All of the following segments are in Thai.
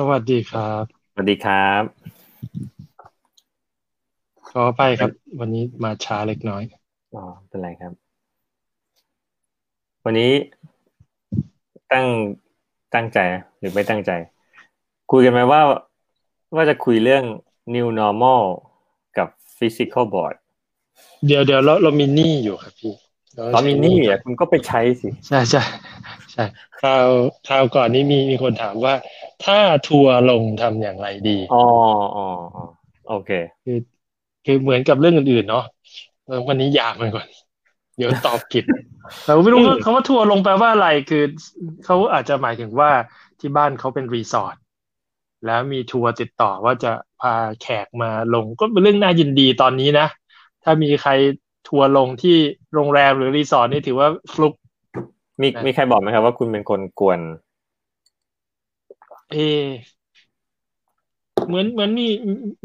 สวัสดีครับ สวัสดีครับ ขอไปครับ วันนี้มาช้าเล็กน้อย อ๋อ เป็นไรครับ วันนี้ตั้งตั้งใจหรือไม่ตั้งใจ คุยกันไหมว่าว่าจะคุยเรื่อง new normal กับ physical board เดี๋ยวเดี๋ยวเราเรามีหนี้อยู่ครับพี่ตอนมีหนี่อะคุณก็ไปใช้สิ ใช่ใช่ใช่คราวคราวก่อนนี้มีมีคนถามว่า ถ้าทัวร์ลงทำอย่างไรดีอ๋ออ๋ออ๋อโอเค คือคือเหมือนกับเรื่องอื่นๆเนาะเออวันนี้ยากไปก่อน เดี๋ยวตอบผิดเราไม่รู้ว่าคำว่าทัวร์ลงแปลว่าอะไร คือเขาอาจจะหมายถึงว่าที่บ้านเขาเป็นรีสอร์ทแล้วมีทัวร์ติดต่อว่าจะพาแขกมาลงก็เป็นเรื่องน่ายินดีตอนนี้นะ ถ้ามีใครทัวร์ลงที่โรงแรมหรือรีสอร์ทนี่ถือว่าฟลุกมีนะมีใครบอกไหมครับว่าคุณเป็นคนกวน เออเหมือนเหมือนมี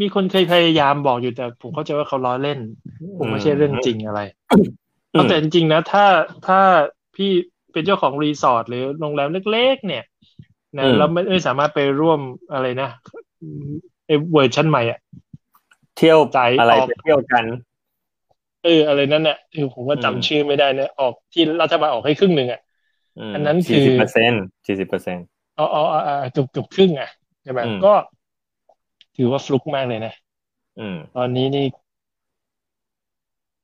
มีคนเคยพยายามบอกอยู่แต่ ผมเข้าใจว่าเขาล้อเล่น ผมไม่ใช่เรื่องจริงอะไรเอาแต่จริงๆนะถ้าถ้าพี่เป็นเจ้าของรีสอร์ทหรือโรงแรมเล็กๆ เนี่ยนะเราไม่ไม่สามารถไปร่วมอะไรนะไอ้เวอร์ชันใหม่อะ เที่ยวจ่ายอะไรออกไปเที่ยวกันเอออะไรนั่นเนี่ยคือผมว่าอืมจำชื่อไม่ได้เนี่ยออกที่รัฐบาลออกให้ครึ่งหนึ่งอะอันนั้นคือสี่สิบเปอร์เซ็นสี่สิบเปอร์เซ็นเอา เอาเอาเอาเกือบเกือบครึ่งอะใช่ไหมอืมก็ ถือว่าฟลุกมากเลยนะอืมตอนนี้นี่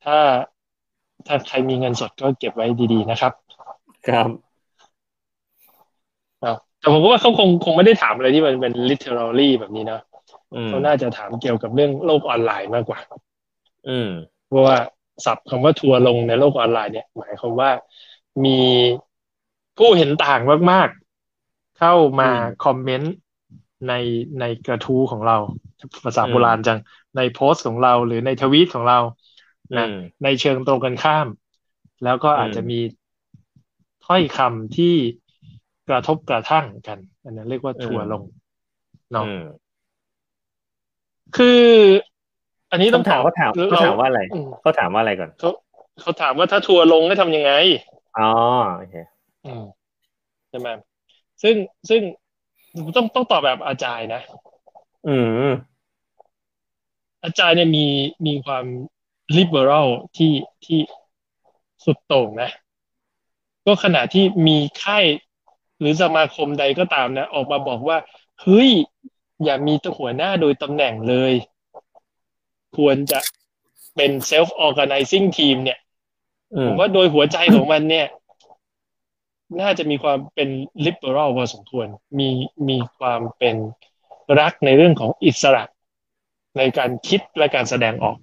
ถ้าถ้าใครมีเงินสดก็เก็บไว้ดีๆนะครับ ครับเอาแต่ผมว่าเขาคงคงไม่ได้ถามอะไรที่มันเป็น literally แบบนี้เนอะอืมเขาน่าจะถามเกี่ยวกับเรื่องโลกออนไลน์มากกว่า อืมเพราะว่าศัพท์คำว่าทัวร์ลงในโลกออนไลน์เนี่ย หมายความว่ามีผู้เห็นต่างมากๆ เข้ามาอืมคอมเมนต์ในในกระทู้ของเรา ภาษาอืมโบราณจัง ในโพสต์ของเราหรือในทวีตของเรานะอืมในเชิงตรงกันข้าม แล้วก็อาจจะมีถ้อยคำที่กระทบกระทั่งกัน อันนั้นเรียกว่าทัวร์ลงเนาะอืมคือ อันนี้ต้องคำถามเขาถามเรเขาถามว่าอะไรอืมเขาถามว่าอะไรก่อนเขาเขาถามว่าถ้าทัวร์ลงให้ทำยังไงอ๋อโอเคอืมใช่ไหม ซึ่งซึ่งต้องต้องตอบแบบอาจารย์นะ อืม อาจารย์เนี่ยมีมีความ liberal ที่ที่สุดโต่งนะ ก็ขณะที่มีค่ายหรือสมาคมใดก็ตามนะ ออกมาบอกว่า เฮ้ย อย่ามีตัวหัวหน้าโดยตำแหน่งเลย ควรจะเป็น self organizing team เนี่ยอืผมมว่าโดยหัวใจของมันเนี่ย น่าจะมีความเป็น liberal พอสมควร มีมีความเป็นรักในเรื่องของอิสระ ในการคิดและการแสดงออก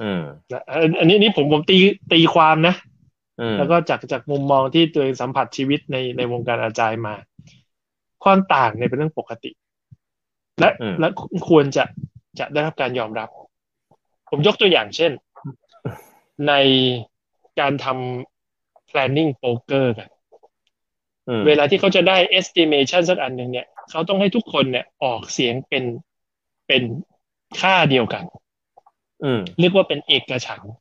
อืมนะอันอันนี้นี่ผมผมตีตีความนะอืมแล้วก็จากจากมุมมองที่ตัวเองสัมผัสชีวิตในในวงการอาจารย์มา ความต่างเนี่ยเป็นเรื่องปกติ และและควรจะจะได้รับการยอมรับ ผมยกตัวอย่างเช่น ในการทำ planning poker กันอืม เวลาที่เขาจะได้ estimation สักอันหนึ่งเนี่ยเขาต้องให้ทุกคนเนี่ยออกเสียงเป็นเป็นค่าเดียวกันอืมเรียกว่าเป็นเอกฉันท์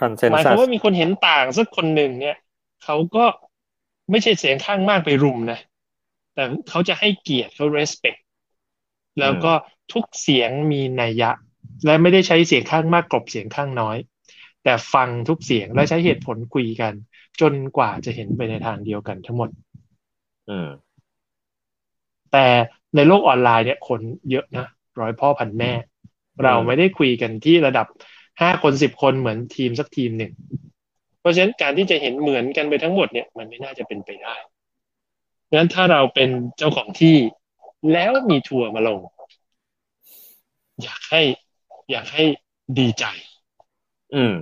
คอนเซนหมายคซัวามสว่ามีคนเห็นต่างสักคนหนึ่งเนี่ยเขาก็ไม่ใช่เสียงข้างมากไปรุมนะแต่เขาจะให้เกียรติเขา respect แล้วก็ทุกเสียงมีนัยยะ และไม่ได้ใช้เสียงข้างมากกลบเสียงข้างน้อย แต่ฟังทุกเสียงและใช้เหตุผลคุยกัน จนกว่าจะเห็นไปในทางเดียวกันทั้งหมด อืมแต่ในโลกออนไลน์เนี่ยคนเยอะนะร้อยพ่อพันแม่ เราไม่ได้คุยกันที่ระดับห้าคนสิบคนเหมือนทีมสักทีมหนึ่ง เพราะฉะนั้นการที่จะเห็นเหมือนกันไปทั้งหมดเนี่ยมันไม่น่าจะเป็นไปได้งั้นถ้าเราเป็นเจ้าของที่แล้วมีทัวร์มาลง อยากให้ อยากให้ดีใจ อืม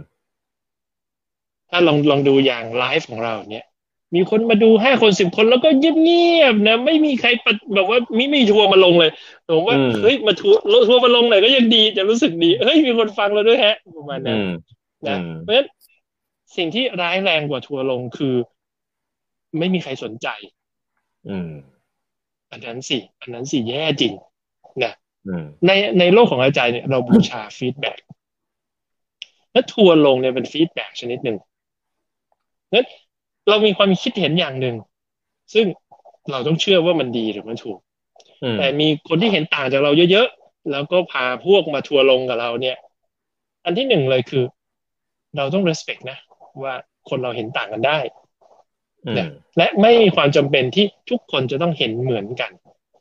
ถ้าลองลองดูอย่างไลฟ์ของเราเนี่ย มีคนมาดูห้าคนสิบคนแล้วก็เงียบๆนะ ไม่มีใครปะแบบว่าไม่มีทัวร์มาลงเลยผมว่าอืมเฮ้ยมาทัวร์ทัวร์มาลงหน่อยก็ยังดีจะรู้สึกดีเฮ้ยมีคนฟังเราด้วยแฮะประมาณนั้อืนมนะอืมเพราะฉะนั้นสิ่งที่ร้ายแรงกว่าทัวร์ลงคือ ไม่มีใครสนใจ อืม อันนั้นสิอันนั้นสิแย่จริงนะอืมในในโลกของ Agile เนี่ยเราบูชา feedback และทัวร์ลงเนี่ยเป็น feedback ชนิดหนึ่งนั้น เรามีความคิดเห็นอย่างหนึ่ง ซึ่งเราต้องเชื่อว่ามันดีหรือมันถูก แต่มีคนที่เห็นต่างจากเราเยอะๆ แล้วก็พาพวกมาทัวร์ลงกับเราเนี่ย อันที่หนึ่งเลยคือ เราต้อง respect นะ ว่าคนเราเห็นต่างกันได้ และไม่มีความจำเป็นที่ทุกคนจะต้องเห็นเหมือนกัน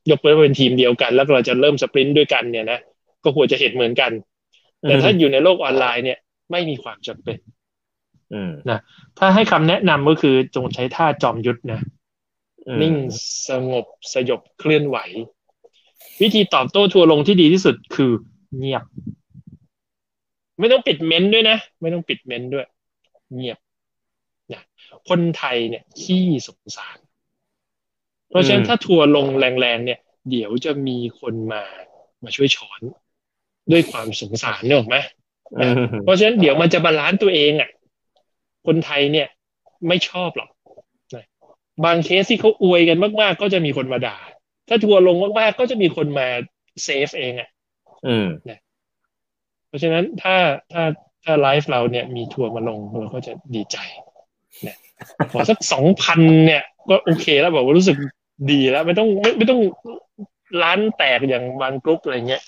ยกเว้นเป็นทีมเดียวกัน แล้วเราจะเริ่มสปรินต์ด้วยกันเนี่ยนะ ก็ควรจะเห็นเหมือนกัน แต่ถ้าอยู่ในโลกออนไลน์เนี่ย ไม่มีความจำเป็น นะถ้าให้คำแนะนำก็คือจงใช้ท่าจอมยุทธนะ นิ่งสงบสยบเคลื่อนไหว วิธีตอบโต้ทัวลงที่ดีที่สุดคือเงียบ ไม่ต้องปิดเม้นด้วยนะ ไม่ต้องปิดเม้นด้วย เงียบนะคนไทยเนี่ย ขี้สงสาร เพราะฉะนั้นถ้าทัวร์ลงแรงๆเนี่ย เดี๋ยวจะมีคนมามาช่วยช้อน ด้วยความสงสารเนี่ยหรอไหมเพราะฉะนั้นเดี๋ยวมันจะ balance ตัวเองอะ คนไทยเนี่ยไม่ชอบหรอกบางเคสที่เขาอวยกันมากๆ ก็จะมีคนมาด่า ถ้าทัวร์ลงมากๆ ก็จะมีคนมา save เองอะ อืมเพราะฉะนั้นถ้าถ้าถ้าไลฟ์เราเนี่ยมีทัวร์มาลงเราก็จะดีใจเนี่ยขอสักสองพันเนี่ย ก็โอเคแล้วบอกว่ารู้สึกดีแล้ว ไม่ต้องไม่ไม่ต้องร้านแตกอย่างบางกรุ๊ปอะไรเงี้ย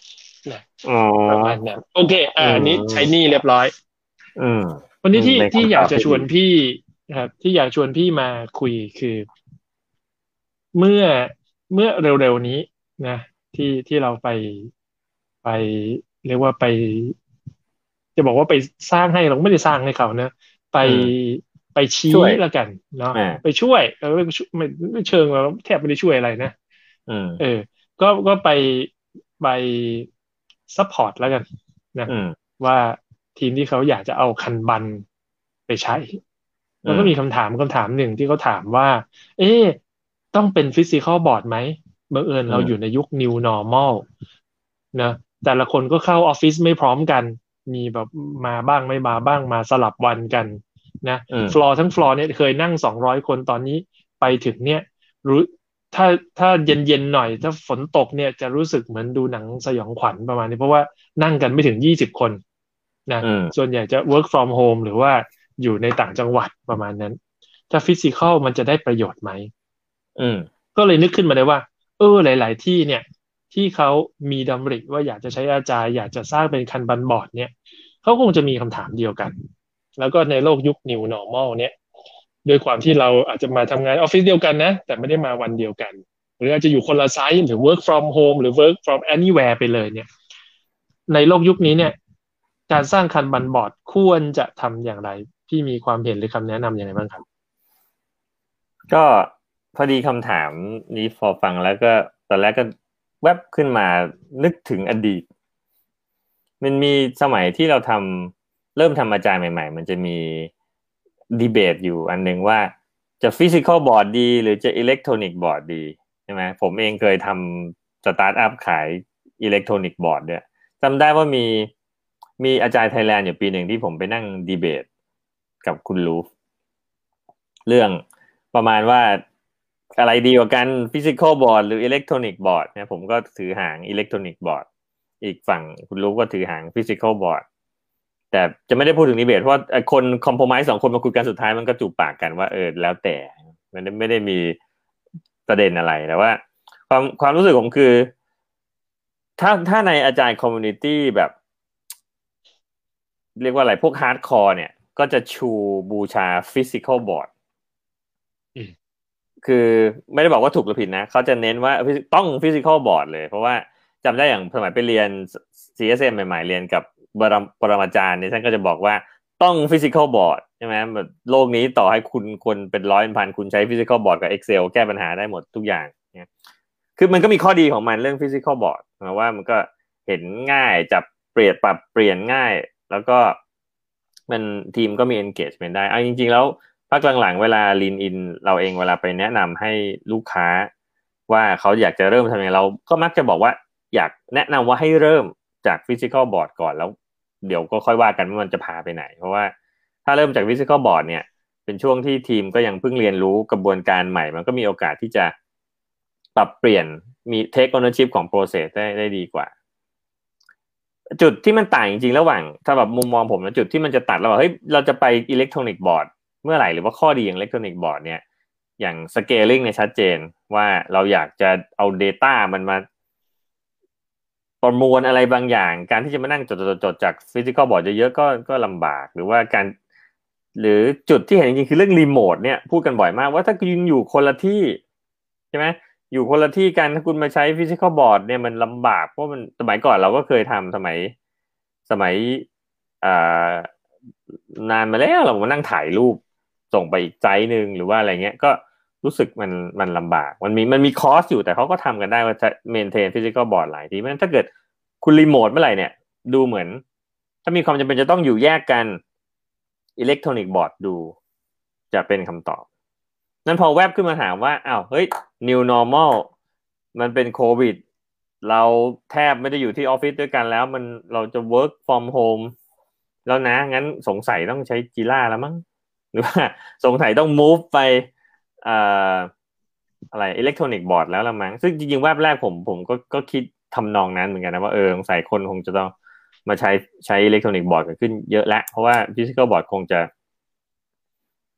นะประมาณนั้นโอเค อ่าอันนี้ใช้นี่เรียบร้อย อืม วันนี้ที่ที่อยากจะชวนพี่ครับที่อยากชวนพี่มาคุยคือ เมื่อเมื่อเร็วๆนี้นะ ที่ที่เราไปไปเรียกว่าไป จะบอกว่าไปสร้างให้เราไม่ได้สร้างให้เขานะไปไปชี้แล้วกันเนาะไปช่วยเออไม่ไม่เชิงเราแทบไม่ได้ช่วยอะไรนะเออ ก็ก็ไปไป support แล้วกันนะว่า ทีมที่เขาอยากจะเอา Kanban ไปใช้ แล้วก็มีคำถามคำถามหนึ่งที่เขาถามว่า เอ๊ต้องเป็น physical board ไหมบังเอิญเราอยู่ในยุค new normal นะแต่ละคนก็เข้าออฟฟิศไม่พร้อมกัน มีแบบมาบ้างไม่มาบ้างมาสลับวันกันนะฟลอร์ทั้งฟลอร์เนี่ยเคยนั่งสองร้อยคนตอนนี้ไปถึงเนี่ยรู้ถ้าถ้าเย็นเย็นหน่อย ถ้าฝนตกเนี่ยจะรู้สึกเหมือนดูหนังสยองขวัญประมาณนี้ เพราะว่านั่งกันไม่ถึงยี่สิบคน นะส่วนใหญ่จะ work from home หรือว่าอยู่ในต่างจังหวัดประมาณนั้น ถ้า physical มันจะได้ประโยชน์ไหมอืมก็เลยนึกขึ้นมาได้ว่า เออ หลาย ๆ ที่เนี่ย ที่เขามีดำริว่าอยากจะใช้อาจารย์อยากจะสร้างเป็นคันบันบอร์ดเนี่ยเขาคงจะมีคำถามเดียวกัน แล้วก็ในโลกยุค new normal เนี่ยโดยความที่เราอาจจะมาทำงานออฟฟิศเดียวกันนะ แต่ไม่ได้มาวันเดียวกัน หรืออาจจะอยู่คนละไซต์หรือ work from home หรือ work from anywhere ไปเลยเนี่ย ในโลกยุคนี้เนี่ย การสร้างคันบันบอร์ดควรจะทำอย่างไร พี่มีความเห็นหรือคำแนะนํำยังไงบ้างครับ ก็พอดีคำถามนี้พอฟังแล้วก็ตอนแรกก็แวบขึ้นมานึกถึงอดีต มันมีสมัยที่เราทำเริ่มทำ Agile ใหม่ ๆ มันจะมีดีเบตอยู่อันหนึ่งว่าจะ physical board ดี หรือจะ electronic board ดีใช่ไหมผมเองเคยทำสตาร์ทอัพขาย electronic board เนี่ยจำได้ว่ามี มี Agile Thailand อยู่ปีหนึ่งที่ผมไปนั่งดีเบต กับคุณลูฟเรื่องประมาณว่าอะไรดีกว่ากัน physical board หรือ electronic board เนี่ยผมก็ถือหาง electronic board อีกฝั่งคุณลูฟก็ถือหาง physical board แต่จะไม่ได้พูดถึงดีเบตเพราะว่าคน compromise สองคนมาคุยกันสุดท้ายมันก็จูบปากกันว่าเออแล้วแต่มันไม่ได้มีประเด็นอะไรแต่ว่า ความความรู้สึกผมคือ ถ้าถ้าใน Agile community แบบ เรียกว่าอะไรพวก hardcore เนี่ย ก็จะชูบูชา physical board คือไม่ได้บอกว่าถูกหรือผิดนะ เขาจะเน้นว่าต้อง physical board เลย เพราะว่าจำได้อย่างสมัยไปเรียน CSM ใหม่ๆ เรียนกับปรปรมาจารย์เนี่ยท่านก็จะบอกว่าต้อง physical board ใช่ไหมแบบโลกนี้ต่อให้คุณคนเป็นร้อยพันคุณใช้ physical board กับ Excel แก้ปัญหาได้หมดทุกอย่างเนี่ยคือมันก็มีข้อดีของมันเรื่องฟิสิกอลบอร์ดนะว่ามันก็เห็นง่ายจับเปลี่ยนปรับเปลี่ยนง่าย แล้วก็มันทีมก็มี engagement ได้เอาจริง ๆ แล้วพักหลังๆเวลา lean in เราเองเวลาไปแนะนำให้ลูกค้า ว่าเขาอยากจะเริ่มทำยังไงเราก็มักจะบอกว่าอยากแนะนำว่าให้เริ่มจาก physical board ก่อนแล้ว เดี๋ยวก็ค่อยว่ากันว่ามันจะพาไปไหน เพราะว่าถ้าเริ่มจาก physical board เนี่ย เป็นช่วงที่ทีมก็ยังเพิ่งเรียนรู้กระบวนการใหม่ มันก็มีโอกาสที่จะปรับเปลี่ยนมี take ownership ของ process ได้ได้ดีกว่า จุดที่มันต่างจริงๆระหว่างถ้าแบบมุมมองผมนะจุดที่มันจะตัดระหว่างเฮ้ยเราจะไป electronic board เมื่อไหร่หรือว่าข้อดีอย่าง electronic board เนี่ยอย่าง scaling เนี่ยชัดเจนว่าเราอยากจะเอา data มันมาประมวลอะไรบางอย่าง การที่จะมานั่งจดจดจาก physical board เยอะๆก็ก็ลำบากหรือว่าการ หรือจุดที่เห็นจริงๆคือเรื่องรีโมทเนี่ยพูดกันบ่อยมากว่าถ้าคุณอยู่คนละที่ใช่ไหม อยู่คนละที่กันถ้าคุณมาใช้ physical board เนี่ยมันลำบากเพราะมันสมัยก่อนเราก็เคยทำสมัยสมัยนานมาแล้วเรามานั่งถ่ายรูปส่งไปอีก site หนึ่งหรือว่าอะไรเงี้ยก็รู้สึกมันมันลำบาก มันมีมันมี cost อยู่แต่เขาก็ทำกันได้ว่าจะ maintain physical board หลายที่เพราะฉะนั้นถ้าเกิดคุณรีโมทเมื่อไหร่เนี่ย ดูเหมือน ถ้ามีความจำเป็นจะต้องอยู่แยกกันอิเล็กทรอนิกส์บอร์ดดู จะเป็นคำตอบ นั้นพอแวบขึ้นมาถามว่าอ้าวเฮ้ย new normal มันเป็นโควิด เราแทบไม่ได้อยู่ที่ออฟฟิศด้วยกันแล้ว มันเราจะ work from home แล้วนะ งั้นสงสัยต้องใช้จีล่าแล้วมั้งหรือว่าสงสัยต้อง move ไปอ่าอะไร electronic board แล้วละมั้งซึ่งจริงๆแวบแรกผมผมก็ก็คิดทำนองนั้นเหมือนกันนะว่าเออสงสัยคนคงจะต้องมาใช้ใช้ electronic board กันขึ้นเยอะแล้วเพราะว่า physical board คงจะ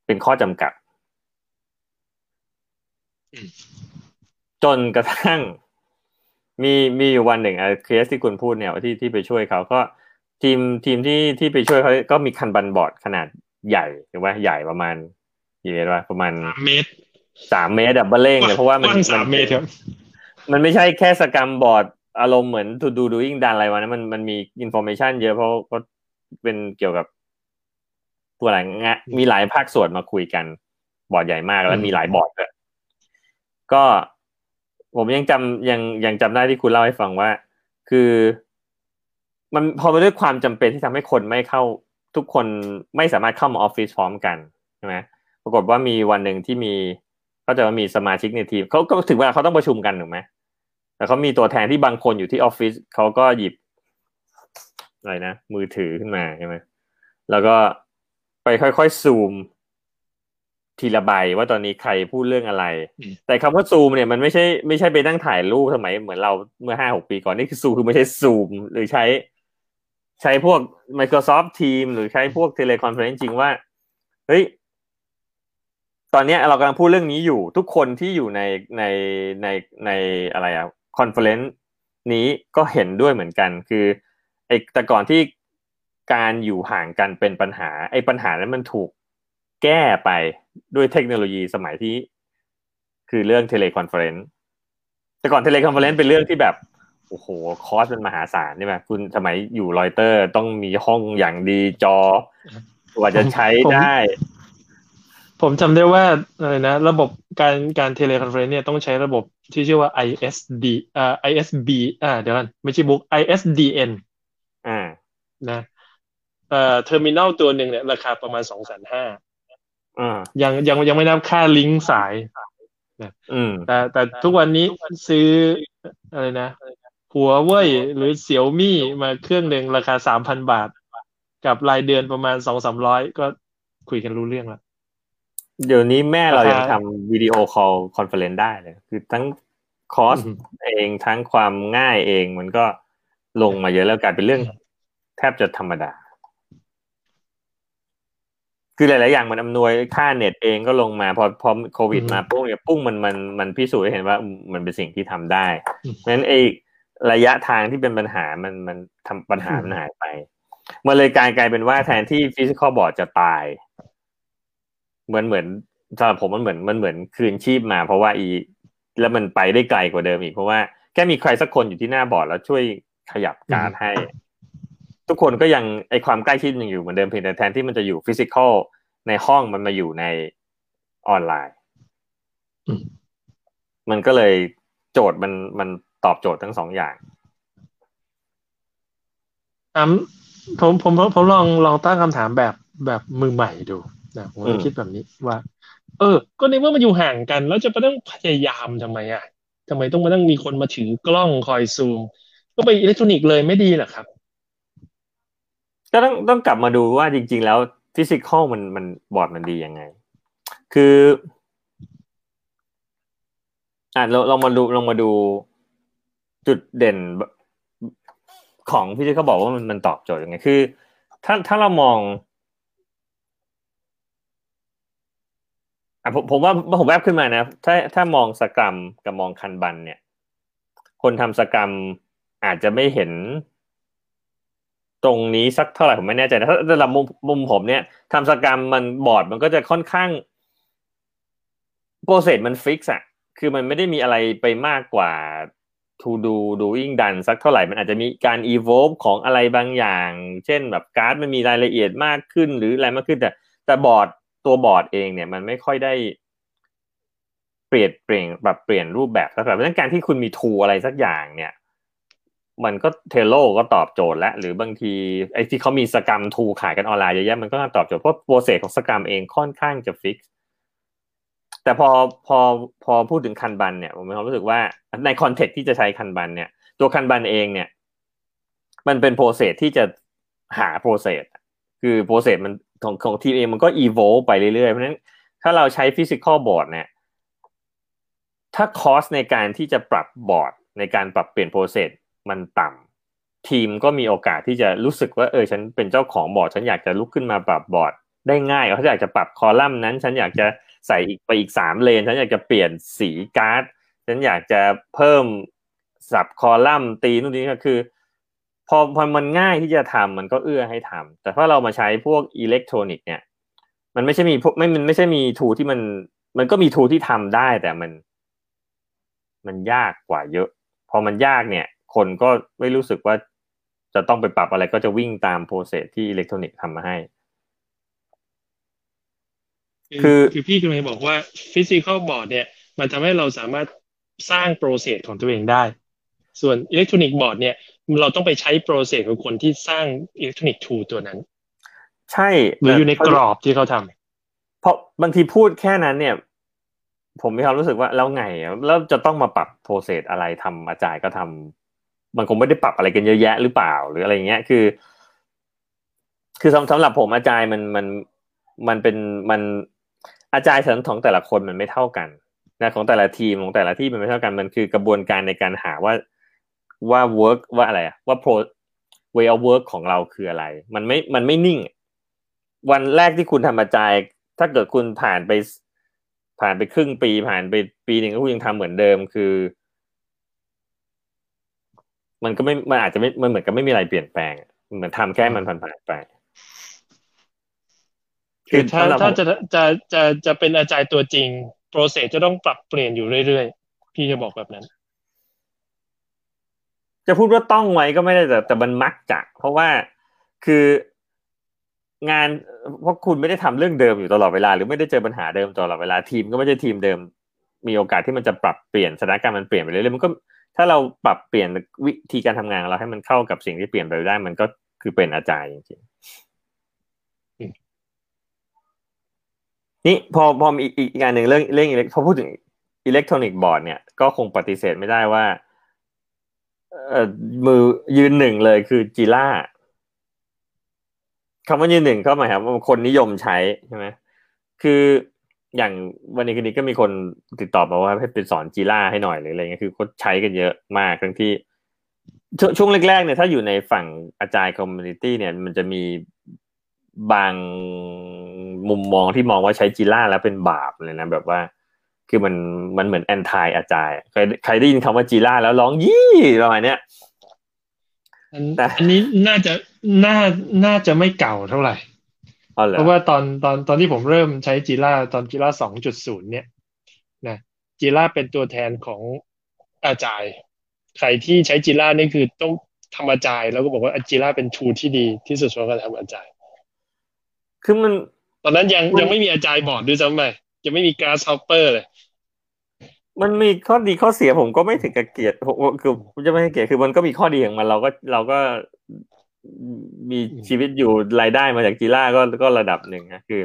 เป็นข้อจำกัด จนกระทั่ง มีมีอยู่วันหนึ่งเคสที่คุณพูดเนี่ยที่ที่ไปช่วยเขาก็ทีมทีมที่ที่ไปช่วยเขาก็มี Kanban board ขนาดใหญ่หรือว่าใหญ่ประมาณกี่เมตรวะประมาณสามเมตรสามเมตรอะเบ้อเริ่มเลยเพราะว่ามันกว้างสามเมตรครับมันไม่ใช่แค่ Scrum board อารมณ์เหมือน to do doing done อะไรวะนะมันมันมี information เยอะเพราะเพราะเป็นเกี่ยวกับตัวอะไรงะมีหลายภาคส่วนมาคุยกันบอร์ดใหญ่มากแล้วมีหลายบอร์ดด้วย ก็ผมยังจำยังยังจำได้ที่คุณเล่าให้ฟังว่า คือ มันพอมาด้วยความจำเป็นที่ทำให้คนไม่เข้าทุกคนไม่สามารถเข้ามาออฟฟิศพร้อมกันใช่ไหมปรากฏว่ามีวันหนึ่งที่มีเขาจะว่ามีสมาชิกในทีมเขาก็ถึงเวลาเขาต้องประชุมกันถูกไหมแต่เขามีตัวแทนที่บางคนอยู่ที่ออฟฟิศเขาก็หยิบอะไรนะมือถือขึ้นมาใช่ไหมแล้วก็ไปค่อยๆซูม ทีละใบว่าตอนนี้ใครพูดเรื่องอะไร แต่คำว่าซูมเนี่ยมันไม่ใช่ไม่ใช่ไปนั่งถ่ายรูปสมัยเหมือนเราเมื่อห้าหกปีก่อนนี่คือซูมคือไม่ใช่ซูม หรือใช้ ใช้พวก Microsoft Teams หรือใช้พวก teleconference จริงว่า เฮ้ย ตอนนี้เรากำลังพูดเรื่องนี้อยู่ ทุกคนที่อยู่ในในในในอะไรอะ conference นี้ก็เห็นด้วยเหมือนกัน คือไอ้แต่ก่อนที่การอยู่ห่างกันเป็นปัญหา ไอ้ปัญหานั้นมันถูก แก้ไปด้วยเทคโนโลยีสมัยที่ คือเรื่อง teleconference แต่ก่อน teleconference เป็นเรื่องที่แบบโอ้โห cost เป็นมหาศาลใช่ไหมคุณสมัยอยู่รอยเตอร์ต้องมีห้องอย่างดีจอกว่าจะใช้ได้ ผมจำได้ว่าอะไรนะ ระบบการการ teleconference เนี่ยต้องใช้ระบบที่ชื่อว่า ISD อ่า ISB อ่าเดี๋ยวกันไม่ใช่บุ๊ก ISDN อ่านะเอ่อ terminal ตัวหนึ่งเนี่ย ราคาประมาณสองแสนห้า อ่ายังยังยังไม่นับค่าลิงก์สายอืม แต่แต่ทุกวันนี้ซื้ออะไรนะหัวเว่ยหรือเสี่ยวมี่มาเครื่องหนึ่งราคาสามพันบาท กับรายเดือนประมาณสองสามร้อยก็คุยกันรู้เรื่องแล้วเดี๋ยวนี้แม่เราราคายัยังทำ video call conference ได้เลยคือทั้ง cost อืมเองทั้งความง่ายเองมันก็ลงมาเยอะแล้วกลายเป็นเรื่อง แทบจะธรรมดา คือหลาย ๆ อย่างมันอำนวยค่าเน็ตเองก็ลงมา พอพอโควิดอืมมาปุ้งเนี่ยปุ้งมันมันมันพิสูจน์ให้เห็นว่ามันเป็นสิ่งที่ทำได้อืมเพราะฉะนั้นไอ้ระยะทางที่เป็นปัญหามันมันทำปัญหามันหายไป มันเลยกลายกลายเป็นว่าแทนที่ฟิสิกอลบอร์ดจะตาย เหมือนเหมือนสำหรับผมมันเหมือนมันเหมือนคืนชีพมา เพราะว่าอีแล้วมันไปได้ไกลกว่าเดิมอีกเพราะว่าแค่มีใครสักคนอยู่ที่หน้าบอร์ดแล้วช่วยขยับการ์ดให้ ทุกคนก็ยังไอความใกล้ชิดยังอยู่เหมือนเดิมเพียงแต่แทนที่มันจะอยู่ฟิสิกอลในห้องมันมาอยู่ในออนไลน์อืมมันก็เลยโจทย์มันมันตอบโจทย์ทั้งสองอย่างอะผมผมผมผมลองลองตั้งคำถามแบบแบบมือใหม่ดูนะผมอืก็มคิดแบบนี้ว่า เออ ก็ในเมื่อมันอยู่ห่างกัน แล้วจะไปต้องพยายามทำไมอะทำไมต้องมาต้องมีคนมาถือกล้องคอยซูม ก็ไปอิเล็กทรอนิกส์เลยไม่ดีเหรอครับ ก็ต้องต้องกลับมาดูว่าจริง ๆ แล้ว physical มันมันบอร์ดมันดียังไง คืออะเราเรามาดูลองมาดูจุดเด่นของ physical บอกว่ามันมันตอบโจทย์ยังไง คือ ถ้าถ้าเรามองอะผมผมว่าผมแวบขึ้นมานะ ถ้าถ้ามอง Scrum กับมอง Kanban เนี่ย คนทำ Scrum อาจจะไม่เห็น ตรงนี้สักเท่าไหร่ผมไม่แน่ใจนะถ้าระดับมุมมุมผมเนี่ยทำ Scrum มันบอร์ดมันก็จะค่อนข้าง process มัน fix อะคือมันไม่ได้มีอะไรไปมากกว่า to do doing done สักเท่าไหร่มันอาจจะมีการ evolve ของอะไรบางอย่าง เช่นแบบการ์ดมันมีรายละเอียดมากขึ้นหรืออะไรมากขึ้น แต่แต่บอร์ดตัวบอร์ดเองเนี่ยมันไม่ค่อยได้เปลี่ยนเปลี่ยนแบบเปลี่ยนรูปแบบสักแบบเพราะนั้นการที่คุณมี tool อะไรสักอย่างเนี่ย มันก็ Trello ก็ตอบโจทย์แล้วหรือบางทีไอ้ที่เขามี Scrum tool ขายกันออนไลน์เยอะแยะมันก็ตอบโจทย์เพราะ process ของ Scrum เองค่อนข้างจะ fix แต่พอพอพอพูดถึง Kanban เนี่ยผมมีความรู้สึกว่าใน context ที่จะใช้ Kanban เนี่ย ตัว Kanban เองเนี่ย มันเป็น process ที่จะหา process คือ process มันของของทีมเองมันก็อีโวไปเรื่อยๆ เพราะฉะนั้นถ้าเราใช้ physical board เนี่ย ถ้า cost ในการที่จะปรับบอร์ดในการปรับเปลี่ยน process มันต่ำทีมก็มีโอกาสที่จะรู้สึกว่าเออฉันเป็นเจ้าของบอร์ด ฉันอยากจะลุกขึ้นมาปรับบอร์ดได้ง่ายเขาอยากจะปรับคอลัมน์นั้น ฉันอยากจะใส่อีกไปอีกสามเลน ฉันอยากจะเปลี่ยนสีการ์ด ฉันอยากจะเพิ่ม sub column ตีนู่นนี่ก็คือ พอพอมันง่ายที่จะทำมันก็เอื้อให้ทำแต่ถ้าเรามาใช้พวกอิเล็กทรอนิกส์เนี่ย มันไม่ใช่มีพวกไม่มันไม่ใช่มีทูที่มัน มันก็มีทูที่ทำได้แต่มัน มันยากกว่าเยอะ พอมันยากเนี่ย คนก็ไม่รู้สึกว่าจะต้องไปปรับอะไรก็จะวิ่งตาม process ที่อิเล็กทรอนิกส์ทำมาให้ คือคือพี่กำลังบอกว่า physical board เนี่ย มันทำให้เราสามารถสร้าง process ของตัวเองได้ ส่วน electronic board เนี่ย เราต้องไปใช้ process ของคนที่สร้าง electronic tool ตัวนั้น ใช่หรืออยู่ในกรอบที่เขาทำเพราะบางทีพูดแค่นั้นเนี่ยผมมีความรู้สึกว่าแล้วไงแล้วจะต้องมาปรับ process อะไรทำ Agile ก็ทำ มันคงไม่ได้ปรับอะไรกันเยอะแยะหรือเปล่าหรืออะไรเงี้ยคือ คือสำหรับผมอาจารย์มันมันมันเป็นมันอาจารย์สันของแต่ละคนมันไม่เท่ากันนะของแต่ละทีมของแต่ละที่มันไม่เท่ากันมันคือกระบวนการในการหาว่าว่า work ว่าอะไรว่า pro way of work ของเราคืออะไร มันไม่มันไม่นิ่ง วันแรกที่คุณทำอาจารย์ถ้าเกิดคุณผ่านไปผ่านไปครึ่งปีผ่านไปปีหนึ่งก็คุณยังทำเหมือนเดิม คือ มันก็ไม่มันอาจจะไม่มันเหมือนกับไม่มีอะไรเปลี่ยนแปลงเหมือนทำแค่มันผ่านๆไปคือถ้าถ้าจะจะจะจะเป็นอาจารย์ตัวจริง โปรเซสจะต้องปรับเปลี่ยนอยู่เรื่อยๆ พี่จะบอกแบบนั้น จะพูดว่าต้องไว้ก็ไม่ได้แต่แต่มันมักจะเพราะว่าคืองานเพราะคุณไม่ได้ทำเรื่องเดิมอยู่ตลอดเวลา หรือไม่ได้เจอปัญหาเดิมตลอดเวลาทีมก็ไม่ใช่ทีมเดิม มีโอกาสที่มันจะปรับเปลี่ยนสถานการณ์มันเปลี่ยนไปเรื่อยๆมันก็ ถ้าเราปรับเปลี่ยนวิธีการทำงานเราให้มันเข้ากับสิ่งที่เปลี่ยนไปได้ มันก็คือเป็นอาจารย์จริงนี่พอพอมีอีกงานหนึ่งเรื่องเรื่องอิเล็กพอพูดถึงอิเล็กทรอนิกส์บอร์ดเนี่ยก็คงปฏิเสธไม่ได้ว่าเอ่อมือยืนหนึ่งเลยคือจีล่าคำว่ายืนหนึ่งก็หมายความว่าคนนิยมใช้ใช่ไหมคือ อย่างวันนี้คืนนี้ก็มีคนติดต่อมาว่าให้เป็นสอน Jira ให้หน่อยหรืออะไรเงี้ยคือเขาใช้กันเยอะมากทั้งที่ช่วงแรกๆเนี่ยถ้าอยู่ในฝั่ง Agile community เนี่ยมันจะมีบางมุมมองที่มองว่าใช้ Jira แล้วเป็นบาปเลยนะแบบว่า คือมันมันเหมือน anti Agile ใครใครได้ยินคำว่า Jira แล้วร้องยี่ประมาณเนี้ยอันนี้น่าจะน่าน่าจะไม่เก่าเท่าไหร่ เพราะว่าตอนตอนตอนที่ผมเริ่มใช้ Jira ตอน Jira สองจุดศูนย์เนี่ยนะ Jira เป็นตัวแทนของ Agile ใครที่ใช้ Jira นี่คือต้องทำ Agile แล้วก็บอกว่า Jira เป็น tool ที่ดีที่สุดสำหรับการทำ Agile คือมัน ตอนนั้นยังยังไม่มี Agile board ด้วยซ้ำไปยังไม่มี GreenHopper เลยมันมีข้อดีข้อเสียผมก็ไม่ถึงกับเกลียดคือจะไม่เกลียดคือมันก็มีข้อดีของมันเราก็เราก็ มีชีวิตอยู่รายได้มาจากจีล่าก็ก็ระดับหนึ่งนะคือ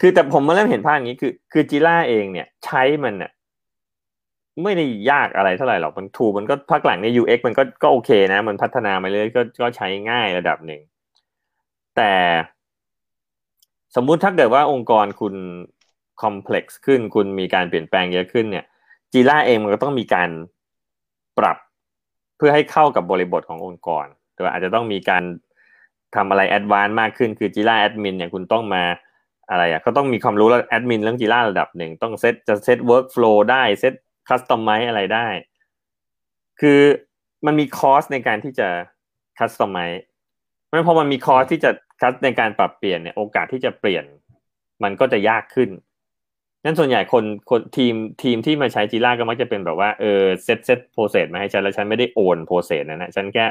คือแต่ผมมาเริ่มเห็นภาพอย่างนี้คือ คือจีล่าเองเนี่ย ใช้มันเนี่ยไม่ได้ยากอะไรเท่าไหร่หรอกมันถูมันก็พักหลังใน UX มันก็ก็โอเคนะ มันพัฒนามาเรื่อยก็ก็ใช้ง่ายระดับหนึ่ง แต่สมมุติถ้าเกิดว่าองค์กรคุณคอมเพล็กซ์ขึ้นคุณมีการเปลี่ยนแปลงเยอะขึ้นเนี่ยJira เองมันก็ต้องมีการปรับเพื่อให้เข้ากับบริบทขององค์กร แต่อาจจะต้องมีการทำอะไร advance มากขึ้นคือ Jira admin เนี่ยคุณต้องมาอะไรอะก็ต้องมีความรู้แล้วแอดมินเรื่อง Jira ระดับหนึ่งต้องเซตจะ set workflow ได้ set customize อะไรได้ คือมันมี cost ในการที่จะ customize เพราะพอมันมี cost ที่จะ cus ในการปรับเปลี่ยนเนี่ยโอกาสที่จะเปลี่ยน มันก็จะยากขึ้นนั่นส่วนใหญ่คนคนทีมทีมที่มาใช้ Jira ก็มักจะเป็นแบบว่าเออ set set process มาให้ฉันแล้วฉันไม่ได้ own process นะนะฉันแค่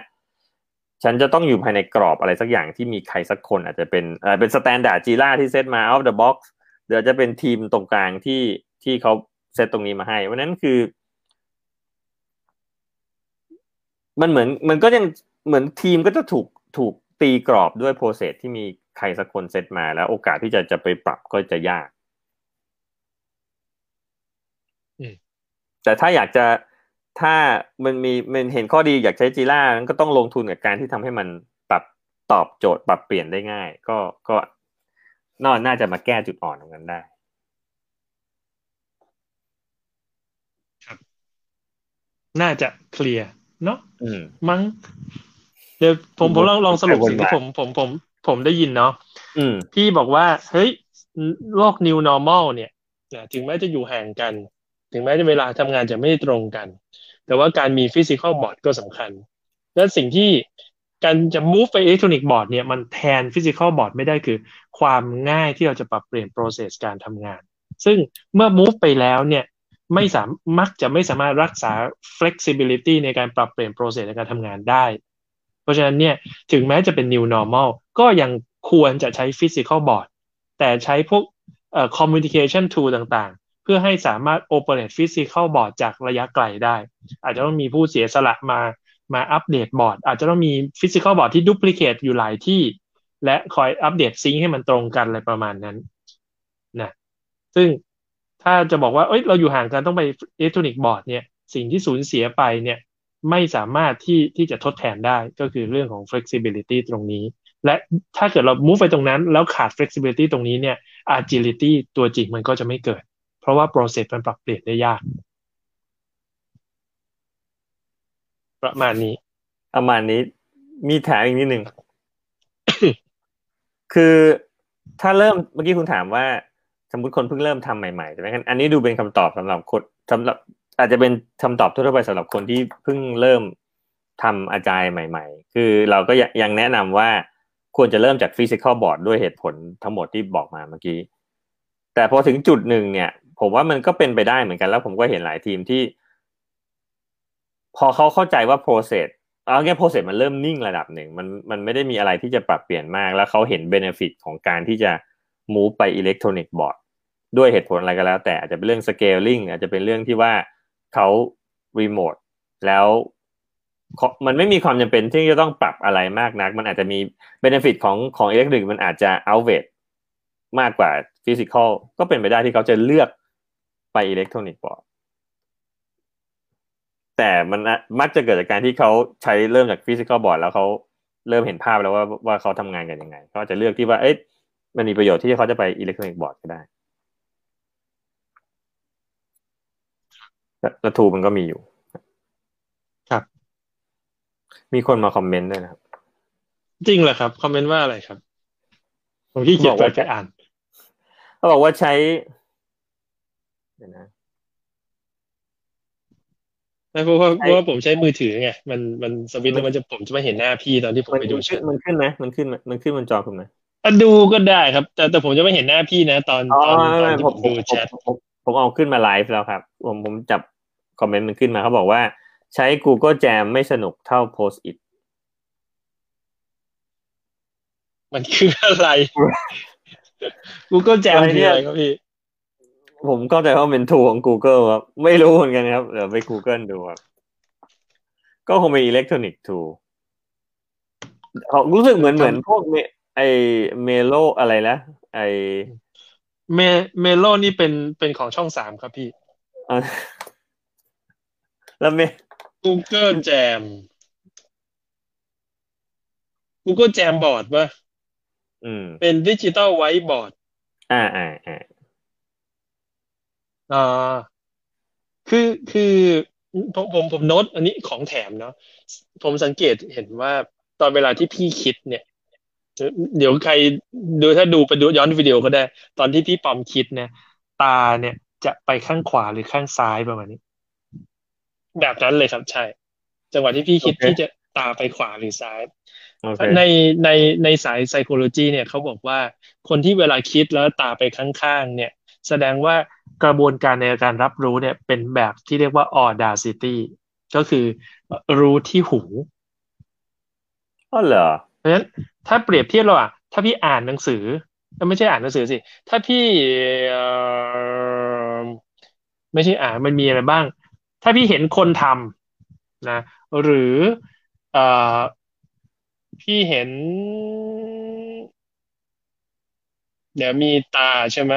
ฉันจะต้องอยู่ภายในกรอบอะไรสักอย่างที่มีใครสักคนอาจจะเป็นอ่าเป็น standard Jira ที่เซตมา out of the box เดี๋ยวจะเป็นทีมตรงกลางที่ที่เขาเซตตรงนี้มาให้เพราะนั้นคือ มันเหมือนมันก็ยังเหมือนทีมก็จะถูกถูกตีกรอบด้วยโปรเซสที่มีใครสักคนเซตมาแล้ว โอกาสที่จะจะไปปรับก็จะยากแต่ถ้าอยากจะ ถ้ามันมีมันเห็นข้อดีอยากใช้จีล่าก็ต้องลงทุนกับการที่ทำให้มันปรับตอบโจทย์ปรับเปลี่ยนได้ง่าย ก็ก็นอน่าจะมาแก้จุดอ่อนตรงนั้นได้ ครับ น่าจะเคลียร์เนาะอืมมั้งเดี๋ยวผมผมลองลองสรุปสิ่งที่ผมผมผมผมได้ยินเนาะอืมพี่บอกว่า เฮ้ย โลก new normal เนี่ยถึงแม้จะอยู่ห่างกัน ถึงแม้จะเวลาทำงานจะไม่ตรงกัน แต่ว่าการมี physical board ก็สำคัญ และสิ่งที่การจะ move ไป electronic board เนี่ยมันแทน physical board ไม่ได้คือ ความง่ายที่เราจะปรับเปลี่ยน process การทำงาน ซึ่งเมื่อ move ไปแล้วเนี่ยไม่สามมักจะไม่สามารถรักษา flexibility ในการปรับเปลี่ยน process ในการทำงานได้ เพราะฉะนั้นเนี่ยถึงแม้จะเป็น new normal ก็ยังควรจะใช้ physical board แต่ใช้พวกเอ่อ communication tool ต่าง เพื่อให้สามารถ operate physical board จากระยะไกลได้ อาจจะต้องมีผู้เสียสละมามาอัปเดตบอร์ดอาจจะต้องมี physical board ที่ duplicate อยู่หลายที่ และคอยอัปเดตซิงค์ให้มันตรงกันอะไรประมาณนั้นนะซึ่งถ้าจะบอกว่าเอ้ยเราอยู่ห่างกันต้องไป electronic board เนี่ยสิ่งที่สูญเสียไปเนี่ยไม่สามารถที่ที่จะทดแทนได้ก็คือเรื่องของ flexibility ตรงนี้ และถ้าเกิดเรา move ไปตรงนั้น แล้วขาด flexibility ตรงนี้เนี่ย agility ตัวจริงมันก็จะไม่เกิด เพราะว่า process มันปรับเปลี่ยนได้ยาก ประมาณนี้ ประมาณนี้ มีแถมอีกนิดหนึ่ง คือถ้าเริ่มเมื่อกี้คุณถามว่า สมมติคนเพิ่งเริ่มทำใหม่ๆใช่ไหมอันนี้ดูเป็นคำตอบสำหรับคนสำหรับ อาจจะเป็นคำตอบทั่วไปสำหรับคนที่เพิ่งเริ่มทำอาจายใหม่ ๆ คือเราก็ยังแนะนำว่าควรจะเริ่มจากฟิสิกอลบอร์ดด้วยเหตุผลทั้งหมดที่บอกมาเมื่อกี้ แต่พอถึงจุดหนึ่งเนี่ย ผมว่ามันก็เป็นไปได้เหมือนกันแล้ว ผมก็เห็นหลายทีมที่ พอเขาเข้าใจว่า process เอาแค่ process มันเริ่มนิ่งระดับหนึ่งมันมันไม่ได้มีอะไรที่จะปรับเปลี่ยนมาก แล้วเขาเห็น benefit ของการที่จะ move ไป electronic board ด้วยเหตุผลอะไรก็แล้ว แต่อาจจะเป็นเรื่อง scaling อาจจะเป็นเรื่องที่ว่าเขา remote แล้วมันไม่มีความจำเป็นที่จะต้องปรับอะไรมากนัก มันอาจจะมี benefit ของของ electronic มันอาจจะ outweigh มากกว่า physical ก็เป็นไปได้ที่เขาจะเลือก ไป electronic board แต่มันมักจะเกิดจากการที่เขาใช้เริ่มจาก physical board แล้วเขาเริ่มเห็นภาพแล้วว่าว่าเขาทำงานกันยังไงเขาจะเลือกที่ว่าเอ๊ะมันมีประโยชน์ที่เขาจะไป electronic board ก็ได้แล้ว tool มันก็มีอยู่ ครับ มีคนมา comment ด้วยนะครับ จริงเหรอครับ comment ว่าอะไรครับ ผมที่เขียนไปอ่านเขาบอกว่าใช้เดี๋ยวนะเพราะว่าเพราะว่าผมใช้มือถือไงมันมันสวิตแล้วมันจะผมจะไม่เห็นหน้าพี่ตอนที่ผมไปดูแชทมันขึ้นไหมมันขึ้นมันขึ้นบนจอคุณไหมดูก็ได้ครับ แต่แต่ผมจะไม่เห็นหน้าพี่นะ ตอนตอนตอนที่ผมดูแชทผมเอาขึ้นมาไลฟ์แล้วครับ ผมผมจับคอมเมนต์มันขึ้นมาเขาบอกว่า ใช้ Google Jam ไม่สนุกเท่า Post it มันคืออะไร Google Jam คืออะไรครับพี่ ผมเข้าใจว่าเป็น tool ของ Google ครับ ไม่รู้เหมือนกันครับเดี๋ยวไป Google ดูครับ ก็คงเป็นอิเล็กทรอนิกส์ tool รู้สึกเหมือนเหมือนพวกเมไอเมโลอะไรนะไอเมเมโลนี่เป็นเป็นของช่องสามครับพี่แล้วเม Google Jam Google Jam บอร์ดป่ะเป็นดิจิตอลไวท์บอร์ดอ่าอ่าอ่า อ่าคือคือผมผมผมโน้ตอันนี้ของแถมเนาะผมสังเกตเห็นว่าตอนเวลาที่พี่คิดเนี่ย เดี๋ยวใครดูถ้าดูไปดูย้อนวิดีโอก็ได้ ตอนที่พี่ปอมคิดเนี่ยตาเนี่ยจะไปข้างขวาหรือข้างซ้ายประมาณนี้ แบบนั้นเลยครับใช่ จังหวะที่พี่คิดโอเคที่จะตาไปขวาหรือซ้ายโอเคในในในสาย psychology เนี่ยเขาบอกว่าคนที่เวลาคิดแล้วตาไปข้างๆเนี่ย แสดงว่ากระบวนการในการรับรู้เนี่ยเป็นแบบที่เรียกว่า audacity ก็คือรู้ที่หูอ๋อเหรอ เพราะฉะนั้นถ้าเปรียบเทียบระหว่างถ้าพี่อ่านหนังสือเอ้ยไม่ใช่อ่านหนังสือสิ ถ้าพี่เอ่อไม่ใช่อ่านมันมีอะไรบ้าง ถ้าพี่เห็นคนทำนะ หรือเอ่อพี่เห็น เดี๋ยวมีตาใช่ไหม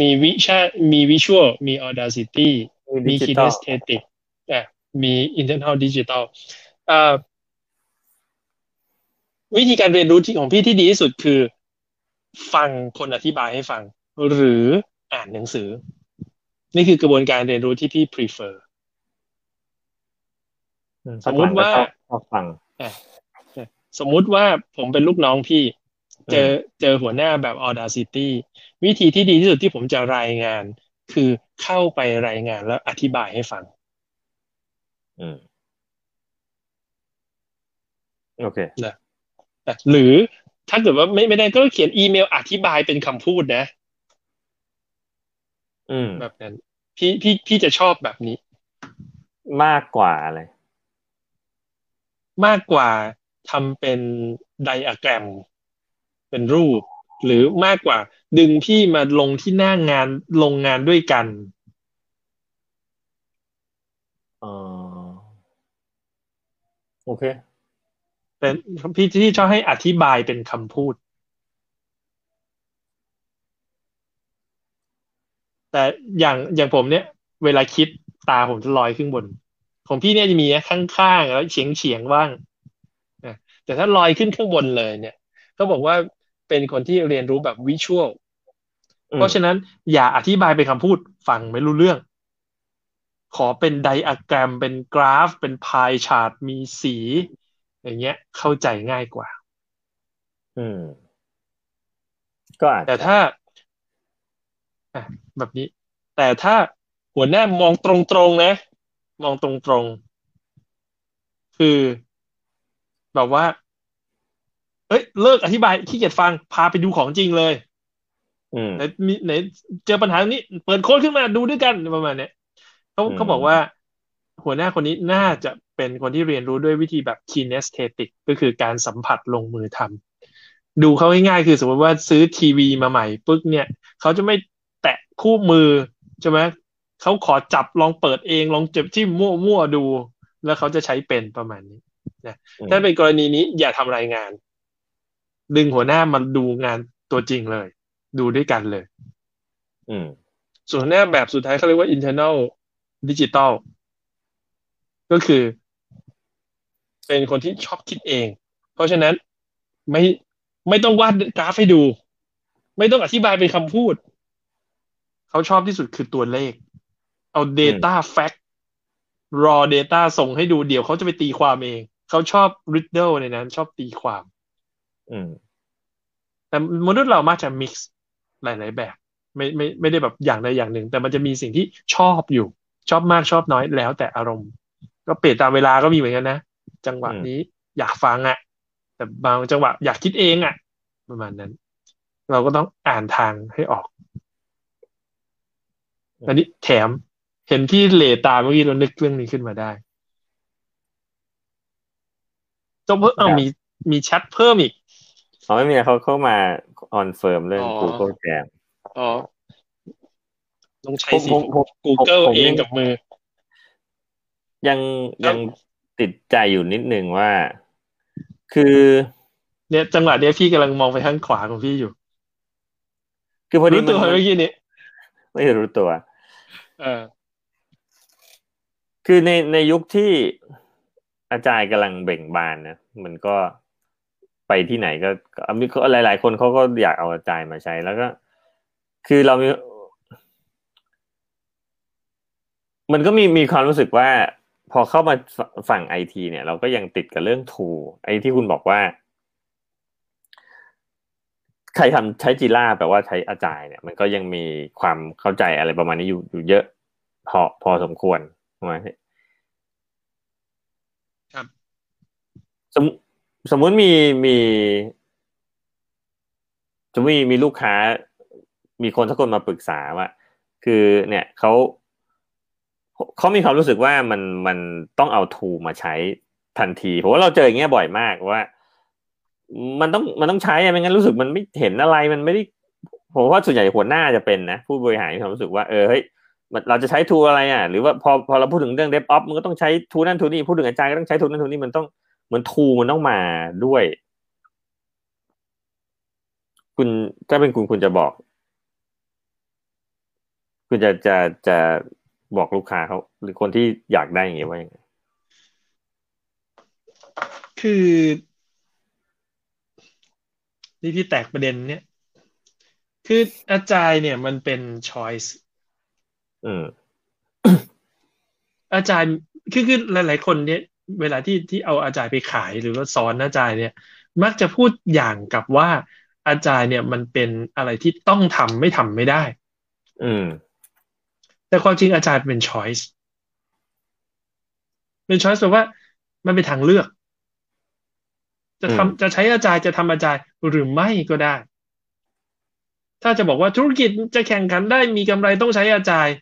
มีวิชา มีวิชวล มี audacity มีมี digital kinesthetic อะมี internal digital เอ่อวิธีการเรียนรู้ที่ของพี่ที่ดีที่สุดคือ ฟังคนอธิบายให้ฟัง หรืออ่านหนังสือ นี่คือกระบวนการเรียนรู้ที่พี่ prefer สมมุติว่าชอบฟังสมมุติว่าผมเป็นลูกน้องพี่ เจอเจอหัวหน้าแบบ audacity วิธีที่ดีที่สุดที่ผมจะรายงาน คือเข้าไปรายงานแล้วอธิบายให้ฟัง อืมโอเคหรือถ้าเกิดว่าไม่ไม่ได้ก็เขียนอีเมลอธิบายเป็นคำพูดนะ อืม แบบนั้น พี่พี่พี่จะชอบแบบนี้ มากกว่าอะไร มากกว่าทำเป็นไดอะแกรม เป็นรูป หรือมากกว่า ดึงพี่มาลงที่หน้างานลงงานด้วยกันอ๋อโอเค เป็นพี่ที่ชอบให้อธิบายเป็นคำพูด แต่อย่างอย่างผมเนี่ย เวลาคิดตาผมจะลอยขึ้นบน ของพี่เนี่ยจะมีข้างๆแล้วเฉียงเฉียงๆบ้างนะแต่ถ้าลอยขึ้นข้างบนเลยเนี่ยเขาบอกว่า เป็นคนที่เรียนรู้แบบวิชวลอืมเพราะฉะนั้นอย่าอธิบายเป็นคำพูดฟังไม่รู้เรื่อง ขอเป็นไดอะแกรม เป็นกราฟ เป็นพายชาร์ตมีสี อย่างเงี้ย เข้าใจง่ายกว่า อืม ก็อาจแต่จะถ้าอะแบบนี้ แต่ถ้าหัวหน้ามองตรงๆนะ มองตรงๆ คือ แบบว่า เอ้ยเลิกอธิบายขี้เกียจฟังพาไปดูของจริงเลยอืมไหนมีไหนเจอปัญหาตรงนี้ เปิดโค้ดขึ้นมาดูด้วยกันประมาณเนี้ยเขาอืมเขาบอกว่า หัวหน้าคนนี้น่าจะเป็นคนที่เรียนรู้ด้วยวิธีแบบ kinesthetic ก็คือการสัมผัสลงมือทำดูเขาง่ายๆคือสมมติว่าซื้อทีวีมาใหม่ปึ๊กเนี่ยเขาจะไม่แตะคู่มือใช่ไหมเขาขอจับลองเปิดเองลองเจ็บที่มั่วๆดู แล้วเขาจะใช้เป็นประมาณนี้นะอืมถ้าเป็นกรณีนี้อย่าทำรายงาน ดึงหัวหน้ามาดูงานตัวจริงเลย ดูด้วยกันเลย อืม ส่วนหัวหน้าแบบสุดท้ายเขาเรียกว่า internal digital ก็คือ เป็นคนที่ชอบคิดเอง เพราะฉะนั้นไม่ไม่ต้องวาดกราฟให้ดู ไม่ต้องอธิบายเป็นคำพูด เขาชอบที่สุดคือตัวเลข เอา data fact raw data ส่งให้ดูเดี๋ยวเขาจะไปตีความเอง เขาชอบ riddle ในนั้น ชอบตีความ อืม แต่มนุษย์เรามักจะ mix หลาย ๆ แบบ ไม่ไม่ไม่ได้แบบอย่างใดอย่างหนึ่ง แต่มันจะมีสิ่งที่ชอบอยู่ ชอบมากชอบน้อยแล้วแต่อารมณ์ ก็เปลี่ยนตามเวลาก็มีเหมือนกันนะจังหวะอืมนี้อยากฟังอะ่ะ แต่บางจังหวะอยากคิดเองอะ่ะ ประมาณนั้น เราก็ต้องอ่านทางให้ออกอันนี้แถมเห็นที่เหลตาเมื่อกี้เรานึกเรื่องนี้ขึ้นมาได้จบเพิ่มเอามีมีแชทเพิ่มอีก เขาไม่มีเขาเข้ามาออนเฟิร์มเรื่องอ๋อ Google Jam อ๋อต้องใช้ผมสิผมผม Google ผมเอยังงกับมือ ยังครับยังติดใจอยู่นิดนึงว่า คือ เนี่ยจังหวะเนี้ยพี่กำลังมองไปข้างขวาของพี่อยู่ คือพอดีรู้ตัวไหมมันเมื่อกี้นี้ไม่รู้ตัว เออ คือในในยุคที่อาจารย์กำลังเบ่งบานนะมันก็ ไปที่ไหนก็ก็มีหลาย ๆ คนเขาก็อยากเอาอาจารย์มาใช้แล้วก็ คือเรามีมันก็มีมีความรู้สึกว่า พอเข้ามาฝฝั่งไอทีเนี่ย เราก็ยังติดกับเรื่องทูไอที่คุณบอกว่า ใครทำใช้จีล่าแปลว่าใช้อาจายเนี่ย มันก็ยังมีความเข้าใจอะไรประมาณนี้อยู่อยู่เยอะ พอพอสมควรใช่ไหมครับสม สมมุติมีมีจะมีมีลูกค้า มีคนสักคนมาปรึกษาว่าคือเนี่ยเขาเขามีความรู้สึกว่ามันมันต้องเอาทูมาใช้ทันทีเพราะว่าเราเจออย่างเงี้ยบ่อยมากว่า มันต้องมันต้องใช้ไม่งั้นรู้สึกมันไม่เห็นอะไรมันไม่ได้ผมว่าส่วนใหญ่หัวหน้าจะเป็นนะ ผู้บริหารมีความรู้สึกว่าเออเฮ้ยเราจะใช้ทูอะไรอะ หรือว่าพอพอเราพูดถึงเรื่องเดฟออฟมันก็ต้องใช้ทูนั่นทูนี่พูดถึงอาจารย์ก็ต้องใช้ทูนั่นทูนี่มันต้อง เหมือนทูมันต้องมาด้วย คุณถ้าเป็นคุณคุณจะบอก คุณจะจะจะบอกลูกค้าเขาหรือคนที่อยากได้อย่างเงี้ยว่ายังไงคือ นี่พี่แตกประเด็นเนี้ยคืออาจารย์เนี่ยมันเป็น choice อืมอาจารย์คือคือหลาย ๆ คนเนี่ย เวลาที่ที่เอาอาจารย์ไปขายหรือว่าสอนอาจารย์เนี่ย มักจะพูดอย่างกับว่าอาจารย์เนี่ยมันเป็นอะไรที่ต้องทำไม่ทำไม่ได้ อืม แต่ความจริงอาจารย์เป็น choice เป็น choice แปลว่า มันเป็นทางเลือก จะทำจะใช้อาจารย์จะทำอาจารย์หรือไม่ก็ได้ ถ้าจะบอกว่าธุรกิจจะแข่งขันได้มีกำไรต้องใช้อาจารย์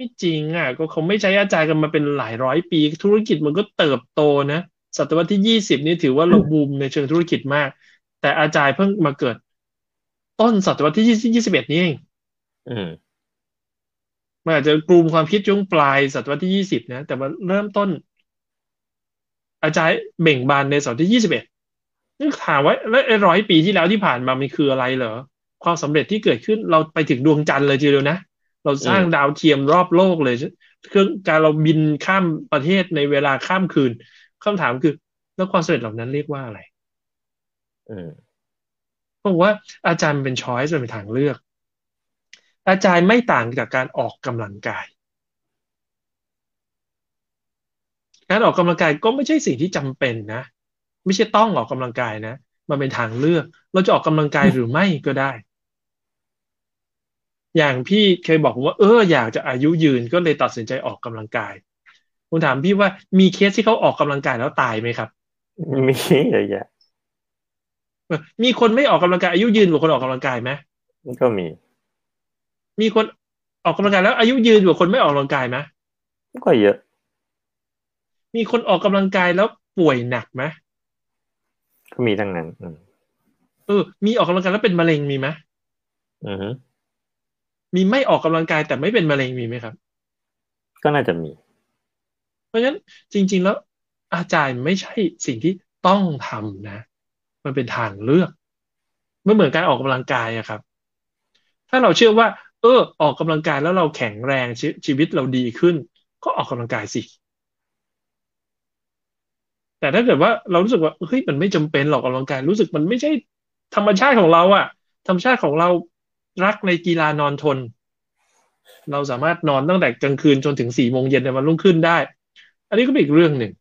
ไม่จริงอะ ก็เขาไม่ใช้อาจารย์กันมาเป็นหลายร้อยปี ธุรกิจมันก็เติบโตนะศตวรรษที่ยี่สิบนี่ถือว่าเราบูมในเชิงธุรกิจมาก แต่อาจารย์เพิ่งมาเกิด ต้นศตวรรษที่ยี่สิบเอ็ดนี่เองมันอาจจะกลุ่มความคิดช่วงปลายศตวรรษที่ยี่สิบนะ แต่ว่าเริ่มต้น อาจารย์เบ่งบานในศตวรรษที่ยี่สิบเอ็ดนี่ถามว่าแล้วร้อยปีที่แล้วที่ผ่านมามันคืออะไรเหรอ ความสำเร็จที่เกิดขึ้นเราไปถึงดวงจันทร์เลยทีเดียวนะ เราสร้างดาวเทียมรอบโลกเลยเครื่องการเราบินข้ามประเทศในเวลาข้ามคืนคำถามคือแล้วความสำเร็จเหล่านั้นเรียกว่าอะไรเพราะว่าอาจารย์เป็นช้อยส์เป็นทางเลือก อาจารย์ไม่ต่างจากการออกกำลังกาย การออกกำลังกายก็ไม่ใช่สิ่งที่จำเป็นนะ ไม่ใช่ต้องออกกำลังกายนะ มันเป็นทางเลือก เราจะออกกำลังกายหรือไม่ก็ได้ อย่างพี่เคยบอกว่าเอออยากจะอายุยืนก็เลยตัดสินใจออกกำลังกายผมถามพี่ว่ามีเคสที่เขาออกกำลังกายแล้วตายไหมครับ มีเยอะแยะมีคนไม่ออกกำลังกายอายุยืนกว่าคนออกกำลังกายไหมก็มี มีคนออกกำลังกายแล้วอายุยืนกว่าคนไม่ออกกำลังกายไหมก็เยอะ มีคนออกกำลังกายแล้วป่วยหนักไหมก็มีทั้งนั้นเออ มีออกกำลังกายแล้วเป็นมะเร็งมีไหมอือ มีไม่ออกกำลังกายแต่ไม่เป็นมะเร็งมีไหมครับ ก็น่าจะมี เพราะฉะนั้นจริง ๆ แล้ว อาจารย์ไม่ใช่สิ่งที่ต้องทำนะ มันเป็นทางเลือกไม่เหมือนการออกกำลังกายอะครับ ถ้าเราเชื่อว่า เออ ออกกำลังกายแล้วเราแข็งแรงชชีวิตเราดีขึ้น ก็ออกกำลังกายสิแต่ถ้าเกิดว่าเรารู้สึกว่าเฮ้ยมันไม่จำเป็นหรอกออกกำลังกายรู้สึกมันไม่ใช่ธรรมชาติของเราอะธรรมชาติของเรา รักในกีฬานอนทน เราสามารถนอนตั้งแต่กลางคืนจนถึงสี่โมงเย็นในวันรุ่งขึ้นได้ อันนี้ก็เป็นอีกเรื่องหนึ่ง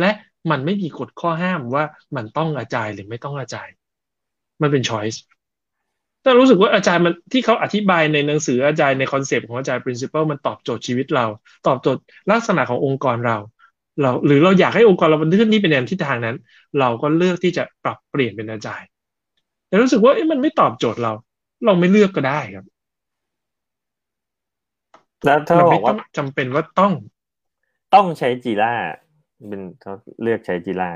และมันไม่มีกฎข้อห้ามว่ามันต้องอาจายหรือไม่ต้องอาจาย มันเป็นช้อยส์ถ้ารู้สึกว่าอาจารย์มันที่เขาอธิบายในหนังสืออาจารย์ในคอนเซปต์ของอาจารย์ principle มันตอบโจทย์ชีวิตเรา ตอบโจทย์ลักษณะขององค์กรเรา เรา หรือเราอยากให้องค์กรเราเป็นทิศนี้เป็นแนวทิศทางนั้น เราก็เลือกที่จะปรับเปลี่ยนเป็นอาจารย์แต่รู้สึกว่ามันไม่ตอบโจทย์เรา เราไม่เลือกก็ได้ครับแล้วถ้าบอกว่าจำเป็นว่าต้อง ต้องใช้จีล่าเป็นเขาเลือกใช้จีล่า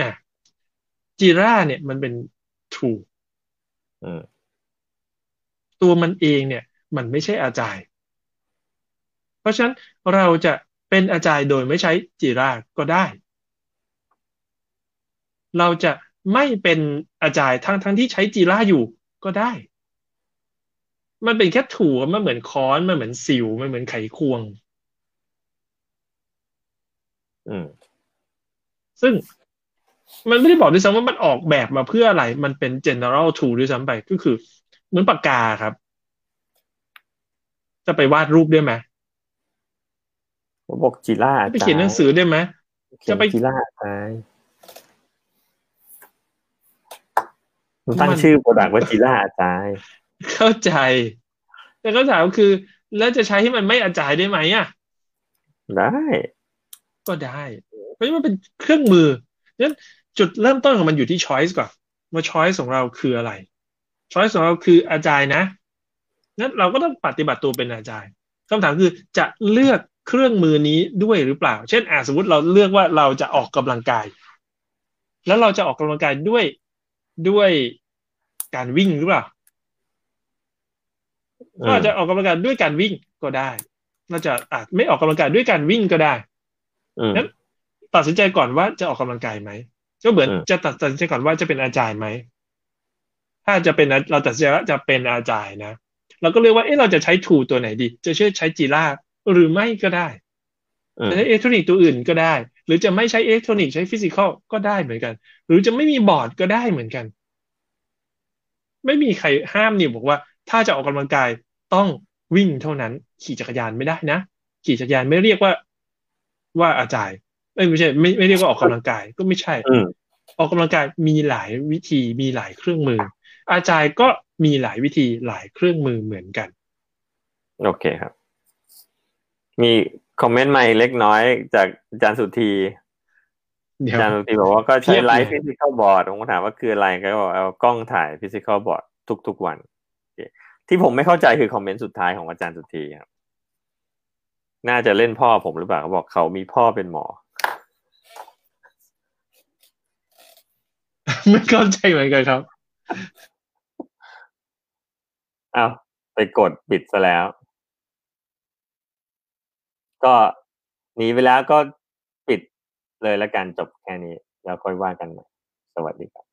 อะจีร่าเนี่ยมันเป็นถูกตัวมันเองเนี่ย มันไม่ใช่อาจารย์เพราะฉะนั้นเราจะเป็นอาจารย์โดยไม่ใช้จีราก็ได้ เราจะไม่เป็นอาจารย์ทั้งทั้งที่ใช้จีราอยู่ ก็ได้ มันเป็นแค่ถั่วมันเหมือนค้อนมันเหมือนสิวมันเหมือนไขควง อืม ซึ่งมันไม่ได้บอกด้วยซ้ำว่ามันออกแบบมาเพื่ออะไร มันเป็น general tool ด้วยซ้ำไป ก็คือ เหมือนปากกาครับ จะไปวาดรูปได้ไหมบอกจีล่าไปเขียนหนังสือได้ไหมจะไปจีล่าไป ตั้งชื่อโปรดักต์ว่าจีล่าอาจารย์เข้าใจ แต่ก็ถามคือ แล้วจะใช้ให้มันไม่อาจายได้ไหมอะ ได้ ก็ได้เพราะมันเป็นเครื่องมือนั้นจุดเริ่มต้นของมันอยู่ที่ choice ก่อนว่า choice ของเราคืออะไร choice ของเราคืออาจายนะนั้นเราก็ต้องปฏิบัติตัวเป็นอาจายคำถามคือจะเลือกเครื่องมือนี้ด้วยหรือเปล่า เช่นอ่าสมมติเราเลือกว่าเราจะออกกำลังกาย แล้วเราจะออกกำลังกายด้วย ด้วยการวิ่งหรือเปล่าก็อาจจะออกกำลังกายด้วยการวิ่งก็ได้เราจะอาจไม่ออกกำลังกายด้วยการวิ่งก็ได้นั้นตัดสินใจก่อนว่าจะออกกำลังกายไหมก็เหมือนจะตัดสินใจก่อนว่าจะเป็น agile ไหมถ้าจะเป็นเราตัดสินใจว่าจะเป็น agile นะเราก็เลือกว่าเอ๊ะเราจะใช้ tool ตัวไหนดี จะเชื่อใช้ Jira หรือไม่ก็ได้จะใช้อิเล็กทรอนิกส์ตัวอื่นก็ได้ หรือจะไม่ใช้อิเล็กทรอนิกส์ใช้ physical ก็ได้เหมือนกัน หรือจะไม่มีบอร์ดก็ได้เหมือนกัน ไม่มีใครห้ามนี่บอกว่า ถ้าจะออกกำลังกายต้องวิ่งเท่านั้น ขี่จักรยานไม่ได้นะ ขี่จักรยานไม่เรียกว่าว่า agile ไม่ใช่ไม่ไม่เรียกว่าออกกำลังกายก็ไม่ใช่ออกกำลังกายมีหลายวิธีมีหลายเครื่องมือ agile ก็มีหลายวิธีหลายเครื่องมือเหมือนกัน โอเคครับ มี คอมเมนต์ใหม่เล็กน้อยจากอาจารย์สุธีอาจารย์สุธีบอกว่าก็ใช้ live physical board ผมก็ถามว่าคืออะไรก็บอกเอากล้องถ่าย physical boardทุกๆวัน ที่ผมไม่เข้าใจคือคอมเมนต์สุดท้ายของอาจารย์สุธีครับ น่าจะเล่นพ่อผมหรือเปล่าเขาบอกเขามีพ่อเป็นหมอ ไม่เข้าใจเหมือนกันครับอ้าวไปกดปิดซะแล้ว ก็หนีไปแล้วก็ปิดเลยแล้วกันจบแค่นี้ แล้วค่อยว่ากันใหม่สวัสดีครับ